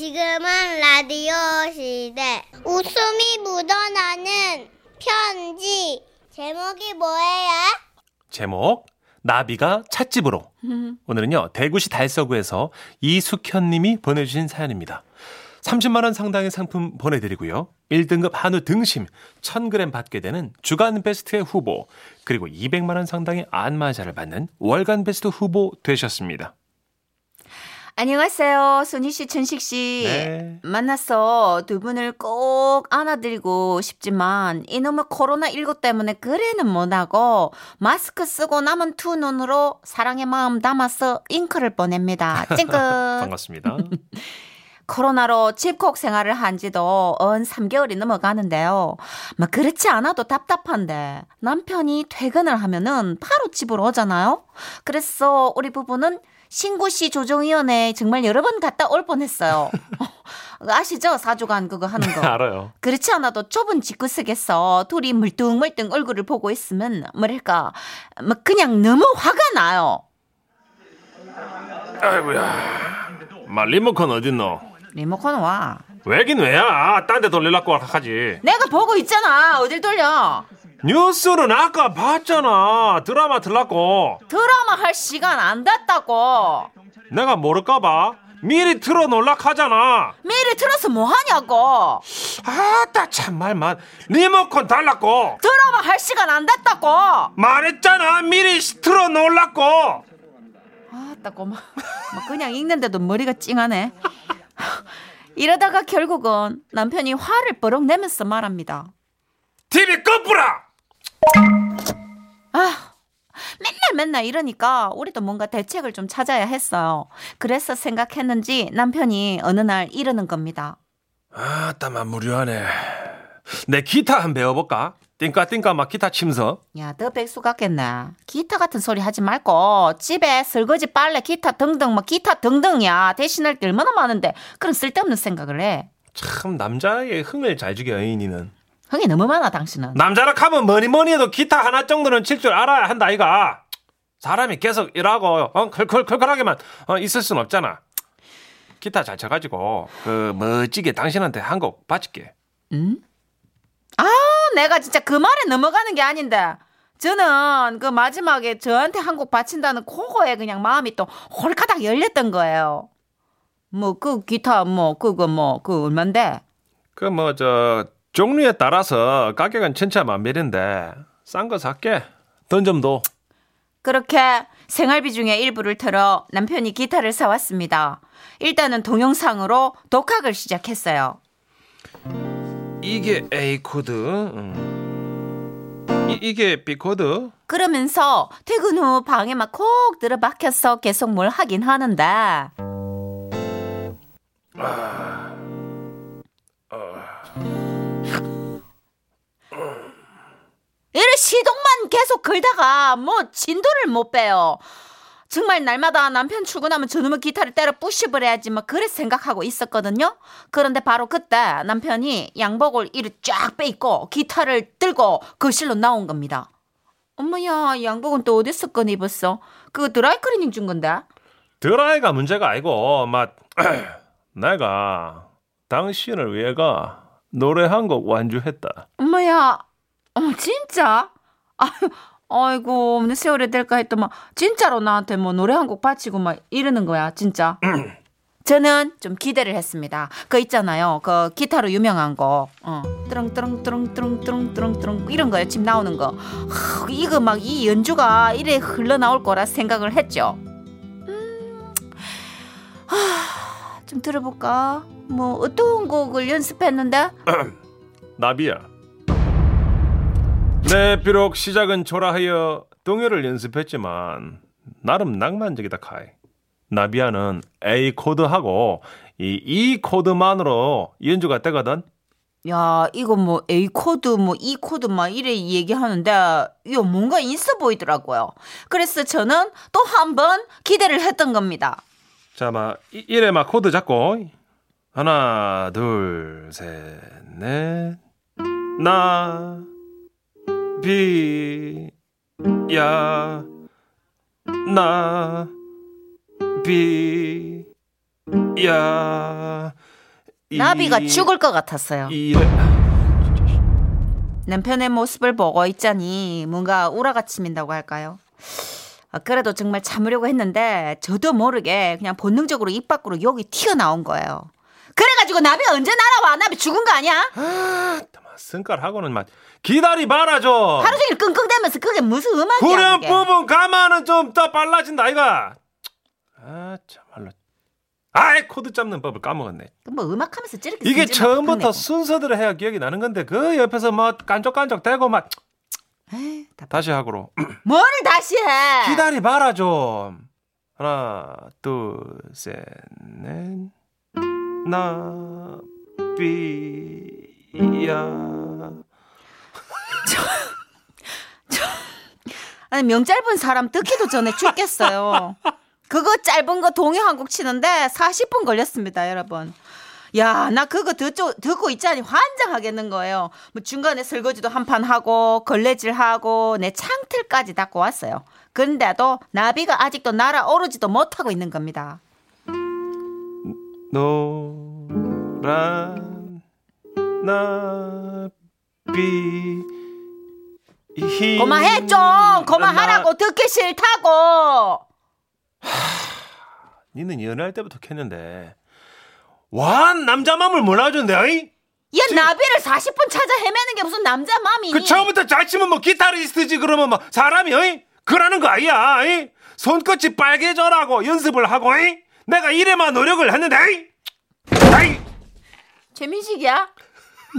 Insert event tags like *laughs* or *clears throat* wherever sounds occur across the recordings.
지금은 라디오 시대. 웃음이 묻어나는 편지. 제목이 뭐예요? 제목 나비가 찻집으로 *laughs* 오늘은요 대구시 달서구에서 이숙현 님이 보내주신 사연입니다 30만 원 상당의 상품 보내드리고요 1등급 한우 등심 1000g 받게 되는 주간 베스트의 후보 그리고 200만 원 상당의 안마자를 받는 월간 베스트 후보 되셨습니다 안녕하세요. 손희 씨, 천식 씨. 네. 만나서 두 분을 꼭 안아드리고 싶지만 이놈의 코로나19 때문에 그래는 못하고 마스크 쓰고 남은 두 눈으로 사랑의 마음 담아서 잉크를 보냅니다. *laughs* 찡긋. 반갑습니다 *laughs* 코로나로 집콕 생활을 한 지도 언 3개월이 넘어가는데요. 뭐 그렇지 않아도 답답한데 남편이 퇴근을 하면은 바로 집으로 오잖아요. 그래서 우리 부부는 신고시 조정위원회 정말 여러 번 갔다 올 뻔했어요. 아시죠? 사주간 그거 하는 거. *laughs* 알아요 그렇지 않아도 좁은 집구석에서 둘이 물뚱물뚱 얼굴을 보고 있으면 뭐랄까 뭐 그냥 너무 화가 나요. 아이고야 마 리모컨 어딨노 리모컨 와. 왜긴 왜야 딴 데 돌리려고 하지 내가 보고 있잖아. 어딜 돌려? 뉴스는 아까 봤잖아 드라마 틀라고 드라마 할 시간 안 됐다고. 내가 모를까봐 미리 틀어 놀락 하잖아. 미리 틀어서 뭐 하냐고. 아따 참 말만 리모컨 달라고 드라마 할 시간 안 됐다고. 말했잖아 미리 틀어 놀라고. 아따 고마. 뭐 그냥 읽는데도 머리가 찡하네. 이러다가 결국은 남편이 화를 버럭 내면서 말합니다. TV 꺼뿌라. 아, 맨날 맨날 이러니까 우리도 뭔가 대책을 좀 찾아야 했어요. 그래서 생각했는지 남편이 어느 날 이러는 겁니다. 아따만 무료하네. 내 기타 한번 배워볼까? 띵까 띵까 막 기타 침서. 야, 너 백수 같겠네. 기타 같은 소리 하지 말고 집에 설거지, 빨래, 기타 등등 뭐 기타 등등이야. 대신할 게 얼마나 많은데 그런 쓸데없는 생각을 해. 참 남자의 흥을 잘 죽여 애인이는. 흥이 너무 많아 당신은. 남자라 하면 뭐니 뭐니 해도 기타 하나 정도는 칠 줄 알아야 한다 아이가. 사람이 계속 일하고 어, 컬컬컬컬하게만 어, 있을 순 없잖아. 기타 잘 쳐가지고 그 멋지게 당신한테 한 곡 바칠게. 응? 아, 내가 진짜 그 말에 넘어가는 게 아닌데. 저는 그 마지막에 저한테 한 곡 바친다는 그거에 그냥 마음이 또 홀까닥 열렸던 거예요. 뭐 그 기타 뭐 그거 뭐 그 얼만데? 그 뭐 저 종류에 따라서 가격은 천차만별인데 싼 거 살게. 돈 좀 더. 그렇게 생활비 중에 일부를 털어 남편이 기타를 사왔습니다. 일단은 동영상으로 독학을 시작했어요. 이게 A 코드. 이, 이게 B 코드. 그러면서 퇴근 후 방에 막 콕 들어박혀서 계속 뭘 하긴 하는데. 이래 시동만 계속 걸다가 뭐 진도를 못 빼요. 정말 날마다 남편 출근하면 저놈의 기타를 때려 부십을 해야지 막 그래 생각하고 있었거든요. 그런데 바로 그때 남편이 양복을 이리 쫙 빼입고 기타를 들고 거실로 나온 겁니다. 엄마야 양복은 또 어디서 꺼내 입었어? 그거 드라이 클리닝 준 건데? 드라이가 문제가 아니고 막 *clears throat* 내가 당신을 위해가 노래 한 곡 완주했다. 엄마야 어 진짜? 아유 아이고 어느 세월에 될까 했더만 진짜로 나한테 뭐 노래 한 곡 바치고 막 이러는 거야 진짜. *clears throat* 저는 좀 기대를 했습니다. 그 있잖아요. 그 기타로 유명한 거. 어. 뚜렁뚜렁뚜렁뚜렁뚜렁뚜렁뚜렁 이런 거요. 지금 나오는 거. 하, 이거 막 이 연주가 이래 흘러나올 거라 생각을 했죠. 음. 하, 좀 들어볼까? 뭐 어떤 곡을 연습했는데? *clears throat* 나비야. 네, 비록 시작은 초라하여 동요를 연습했지만 나름 낭만적이다 카이. 나비야는 A 코드하고 이 E 코드만으로 연주가 되거든. 야, 이거 뭐 A 코드, 뭐 E 코드 막 이래 얘기하는데 이거 뭔가 있어 보이더라고요. 그래서 저는 또 한 번 기대를 했던 겁니다. 자, 막 이- 이래 막 코드 잡고 하나, 둘, 셋, 넷. 나 비, 야, 나, 비, 야, 나비가 이- 죽을 것 같았어요. 이래. 남편의 모습을 보고 있자니 뭔가 우라가 치민다고 할까요? 아, 그래도 정말 참으려고 했는데 저도 모르게 그냥 본능적으로 입 밖으로 욕이 튀어나온 거예요. 그래가지고 나비 언제 날아와? 나비 죽은 거 아니야? 승깔하고는 막 기다리 봐라 좀. 하루 종일 끙끙대면서 그게 무슨 음악이야 후렴. 부분 가마는 좀 더 빨라진다 아이가. 아 참말로. 아이 코드 잡는 법을 까먹었네. 그뭐 음악하면서 찌르게 이게 승질만 처음부터. 순서대로 해야 기억이 나는 건데 그 옆에서 뭐 깐족깐족 대고 막 에이. 다시 하고로 *clears throat* 뭐를 다시 해? 기다리 봐라 좀. 하나 둘셋 넷 나비야. 아니 명 짧은 사람 듣기도 전에 죽겠어요. 그거 짧은 거 동요 한 곡 치는데 40분 걸렸습니다, 여러분. 야, 나 그거 듣고, 듣고 있자니 환장하겠는 거예요. 뭐 중간에 설거지도 한 판 하고, 걸레질 하고, 내 창틀까지 닦고 왔어요. 근데도 나비가 아직도 날아오르지도 못하고 있는 겁니다. 노란 나비 그만해, 좀! 그만하라고! 듣기 싫다고! 니는 연애할 때부터 켰는데 와 남자 맘을 몰라준대 어이? 야, 나비를 40분 찾아 헤매는 게 무슨 남자 맘이. 그 처음부터 잘 치면 뭐 기타리스트지 그러면 뭐 사람이 어이? 그러는 거 아니야 어이? 손끝이 빨개져라고 연습을 하고 어이? 내가 이래만 노력을 했는데? 최민식이야?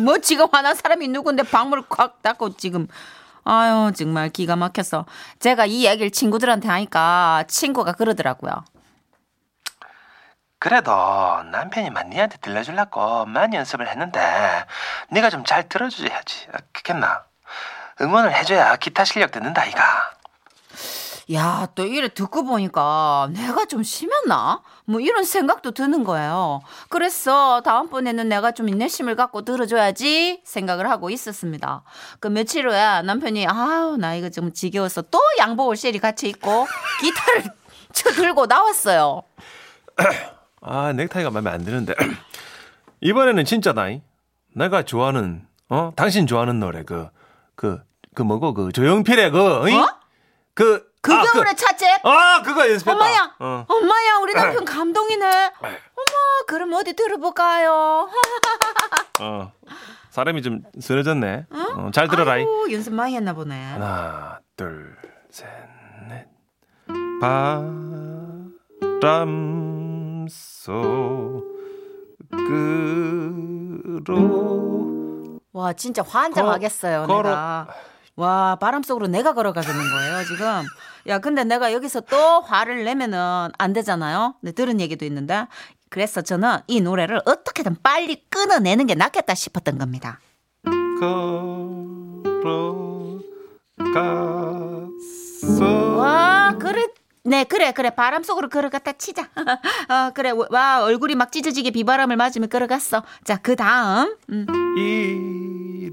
뭐 지금 화난 사람이 누군데 방문을 콱 닫고 지금 아유 정말 기가 막혀서 제가 이 얘기를 친구들한테 하니까 친구가 그러더라고요. 그래도 남편이 만 니한테 들려주려고 많이 연습을 했는데 네가 좀 잘 들어줘야지 그겠나 응원을 해줘야 기타 실력 듣는다 이가 야 또 이래 듣고 보니까 내가 좀 심했나? 뭐 이런 생각도 드는 거예요. 그래서 다음번에는 내가 좀 인내심을 갖고 들어줘야지 생각을 하고 있었습니다. 그 며칠 후에 남편이 아우 나 이거 좀 지겨워서 또 양복을 셀이 같이 입고 기타를 *laughs* 쳐 들고 나왔어요. *clears throat* 아 넥타이가 마음에 안 드는데 *clears throat* 이번에는 진짜다 이. 내가 좋아하는 어 당신 좋아하는 노래 그 그 그 뭐고 그 조용필의 그? 어? 그 그 아, 겨울에 찻집? 아 그거 연습했다 엄마야, 어. 엄마야, 우리 남편 *laughs* 감동이네. 어머, 그럼 어디 들어볼까요? *laughs* 어. 사람이 좀 쓰러졌네 어, 잘 들어라 이. 아유, 연습 많이 했나 보네. 하나, 둘, 셋, 넷. 바람 속으로 와, 진짜 환장하겠어요, 거- 걸어- 내가. 와, 바람 속으로 내가 걸어가겠는 거예요, 지금. 야, 근데 내가 여기서 또 화를 내면은 안 되잖아요. 네, 들은 얘기도 있는데. 그래서 저는 이 노래를 어떻게든 빨리 끊어내는 게 낫겠다 싶었던 겁니다. 걸어갔어. 와, 그래. 네, 그래, 그래. 바람 속으로 걸어갔다 치자. *laughs* 어, 그래. 와, 얼굴이 막 찢어지게 비바람을 맞으면 걸어갔어. 자, 그 다음. 음. 이른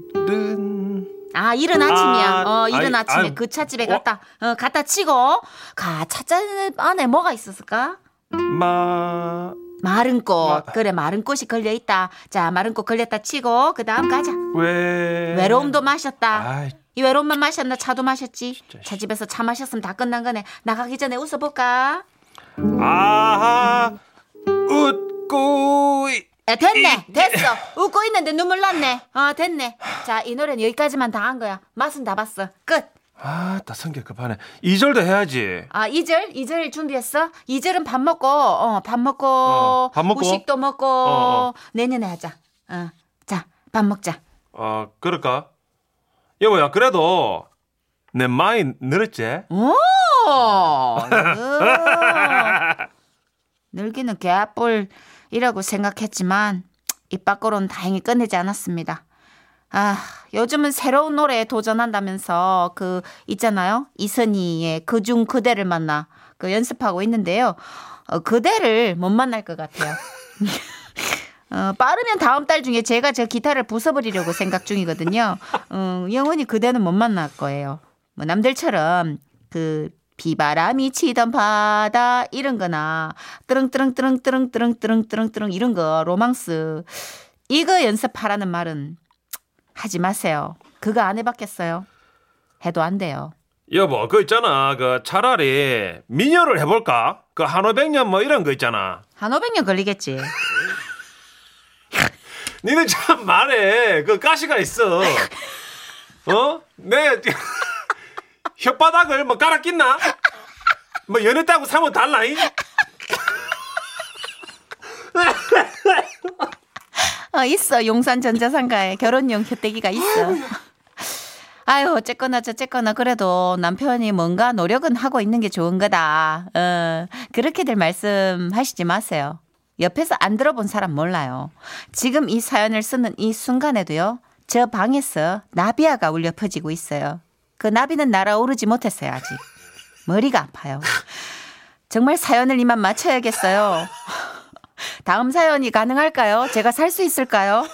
아, 이른 아침이야. 아, 어, 이른 아이, 아침에 아이, 그 찻집에 어? 갔다, 어, 갔다 치고, 가, 찻잔 안에 뭐가 있었을까? 마 마른 꽃. 마- 그래, 마른 꽃이 걸려있다. 자, 마른 꽃 걸렸다 치고, 그 다음 가자. 왜? 외로움도 마셨다. 아이, 이 외로움만 마셨나? 차도 마셨지? 진짜, 차 집에서 차 마셨으면 다 끝난 거네. 나가기 전에 웃어볼까? 아하 웃고 있- 야, 됐네. 됐어. 웃고 있는데 눈물 났네. 어, 됐네. 자, 이 노래는 여기까지만 다 한 거야. 맛은 다 봤어. 끝. 아, 나 성격 급하네. 2절도 해야지. 아, 2절? 2절 준비했어? 2절은 밥 먹고, 어, 밥 먹고, 어, 밥 먹고? 후식도 먹고, 어. 내년에 하자. 어. 자, 밥 먹자. 어, 그럴까? 여보야, 그래도 내 많이 늘었지? 오! 늙기는 *laughs* 개뿔 이라고 생각했지만, 입 밖으로는 다행히 끝내지 않았습니다. 아, 요즘은 새로운 노래에 도전한다면서 그 있잖아요. 이선희의 그중 그대를 만나 그 연습하고 있는데요. 어, 그대를 못 만날 것 같아요. *laughs* 어, 빠르면 다음 달 중에 제가 저 기타를 부숴버리려고 생각 중이거든요. 어, 영원히 그대는 못 만날 거예요. 뭐 남들처럼 그 비바람이 치던 바다 이런 거나 뜨릉뜨릉뜨릉뜨릉뜨릉뜨릉뜨릉 이런 거 로망스 이거 연습하라는 말은 하지 마세요. 그거 안 해봤겠어요. 해도 안 돼요. 여보, 그 있잖아. 그 차라리 민요를 해볼까? 그 한 오백 년 뭐 이런 거 있잖아. 한 오백 년 걸리겠지. *laughs* 니는 참 말해. 그 가시가 있어. 어? 내 혓바닥을 뭐 깔아 낀나? 뭐 연했다고 사면 달라잉? *laughs* 어, 있어. 용산 전자상가에 결혼용 곁대기가 있어. 아유, 어쨌거나 저쨌거나 그래도 남편이 뭔가 노력은 하고 있는 게 좋은 거다. 어, 그렇게들 말씀하시지 마세요. 옆에서 안 들어본 사람 몰라요. 지금 이 사연을 쓰는 이 순간에도요. 저 방에서 나비야가 울려 퍼지고 있어요. 그 나비는 날아오르지 못했어요, 아직. 머리가 아파요. 정말 사연을 이만 맞춰야겠어요. 다음 사연이 가능할까요? 제가 살 수 있을까요?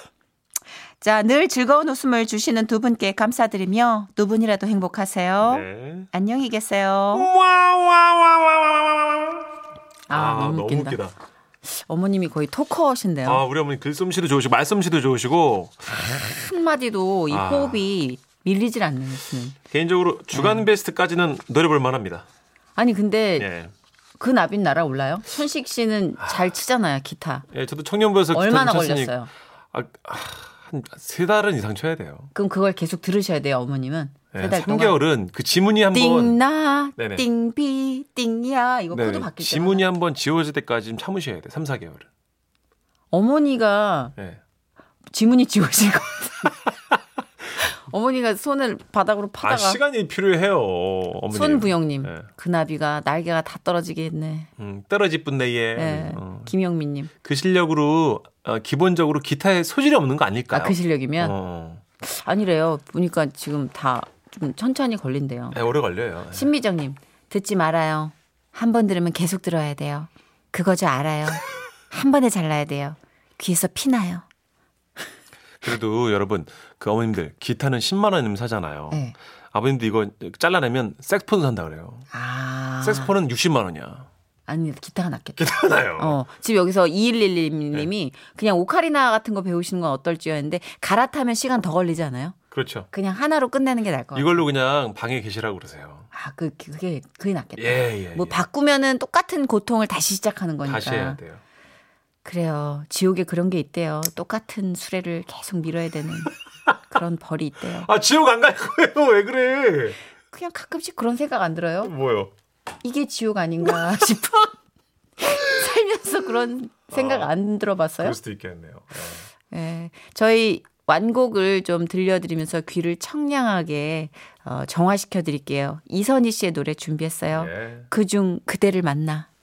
자, 늘 즐거운 웃음을 주시는 두 분께 감사드리며 두 분이라도 행복하세요. 네. 안녕히 계세요. 와와와와와와. 아, 너무 웃긴다. 어머님이 거의 토커신데요. 아, 우리 어머니 글솜씨도 좋으시고 말솜씨도 좋으시고 한마디도 이 아. 호흡이 밀리질 않는 분. 개인적으로 주간 네. 베스트까지는 노려볼 만합니다. 아니 근데 예. 그 나빈 날아올라요? 손식 씨는 잘 치잖아요 기타. 예, 저도 청년부에서 얼마나 걸렸어요? 아, 한세 달은 이상 쳐야 돼요. 그럼 그걸 계속 들으셔야 돼요 어머님은. 예, 세달 동안. 3개월은 그 지문이 한번 띵나. 띵비 띵야 이거 네, 코드 바뀔 때 지문이 한번 지워질 때까지 좀 참으셔야 돼요. 3, 4개월은. 어머니가 예. 지문이 지워질 것 같아요. 어머니가 손을 바닥으로 파다가 아, 시간이 필요해요. 어머니. 손부영님 예. 그 나비가 날개가 다 떨어지게 했네. 음, 떨어질 뿐네예. 예. 어. 김영민님. 그 실력으로 어, 기본적으로 기타에 소질이 없는 거 아닐까요? 아 그 실력이면 어. 아니래요. 보니까 지금 다 좀 천천히 걸린대요. 예, 오래 걸려요. 예. 신미정님 듣지 말아요. 한 번 들으면 계속 들어야 돼요. 그거 저 알아요. 한 번에 잘라야 돼요. 귀에서 피나요. 그래도 여러분 그 어머님들 기타는 10만 원이면 사잖아요. 네. 아버님도 이거 잘라내면 색스폰 산다 그래요. 아. 색스폰은 60만 원이야. 아니 기타가 낫겠다. 기타나요. 어, 지금 여기서 2111님이 그냥 오카리나 같은 거 배우시는 건 어떨지요 했는데 갈아타면 시간 더 걸리지 않아요? 그렇죠. 그냥 하나로 끝내는 게 나을 것 같아요. 이걸로 그냥 방에 계시라고 그러세요. 아, 그, 그게, 그게 낫겠다. 예, 예. 뭐 예. 바꾸면은 똑같은 고통을 다시 시작하는 거니까. 다시 해야 돼요. 그래요. 지옥에 그런 게 있대요. 똑같은 수레를 계속 밀어야 되는 그런 벌이 있대요. 아 지옥 안 갈 거예요. 왜 그래? 그냥 가끔씩 그런 생각 안 들어요? 뭐요? 이게 지옥 아닌가 *laughs* 싶어. 살면서 그런 생각 아, 안 들어봤어요? 그럴 수도 있겠네요. 예. 예. 저희 완곡을 좀 들려드리면서 귀를 청량하게 어, 정화시켜 드릴게요. 이선희 씨의 노래 준비했어요. 예. 그중 그대를 만나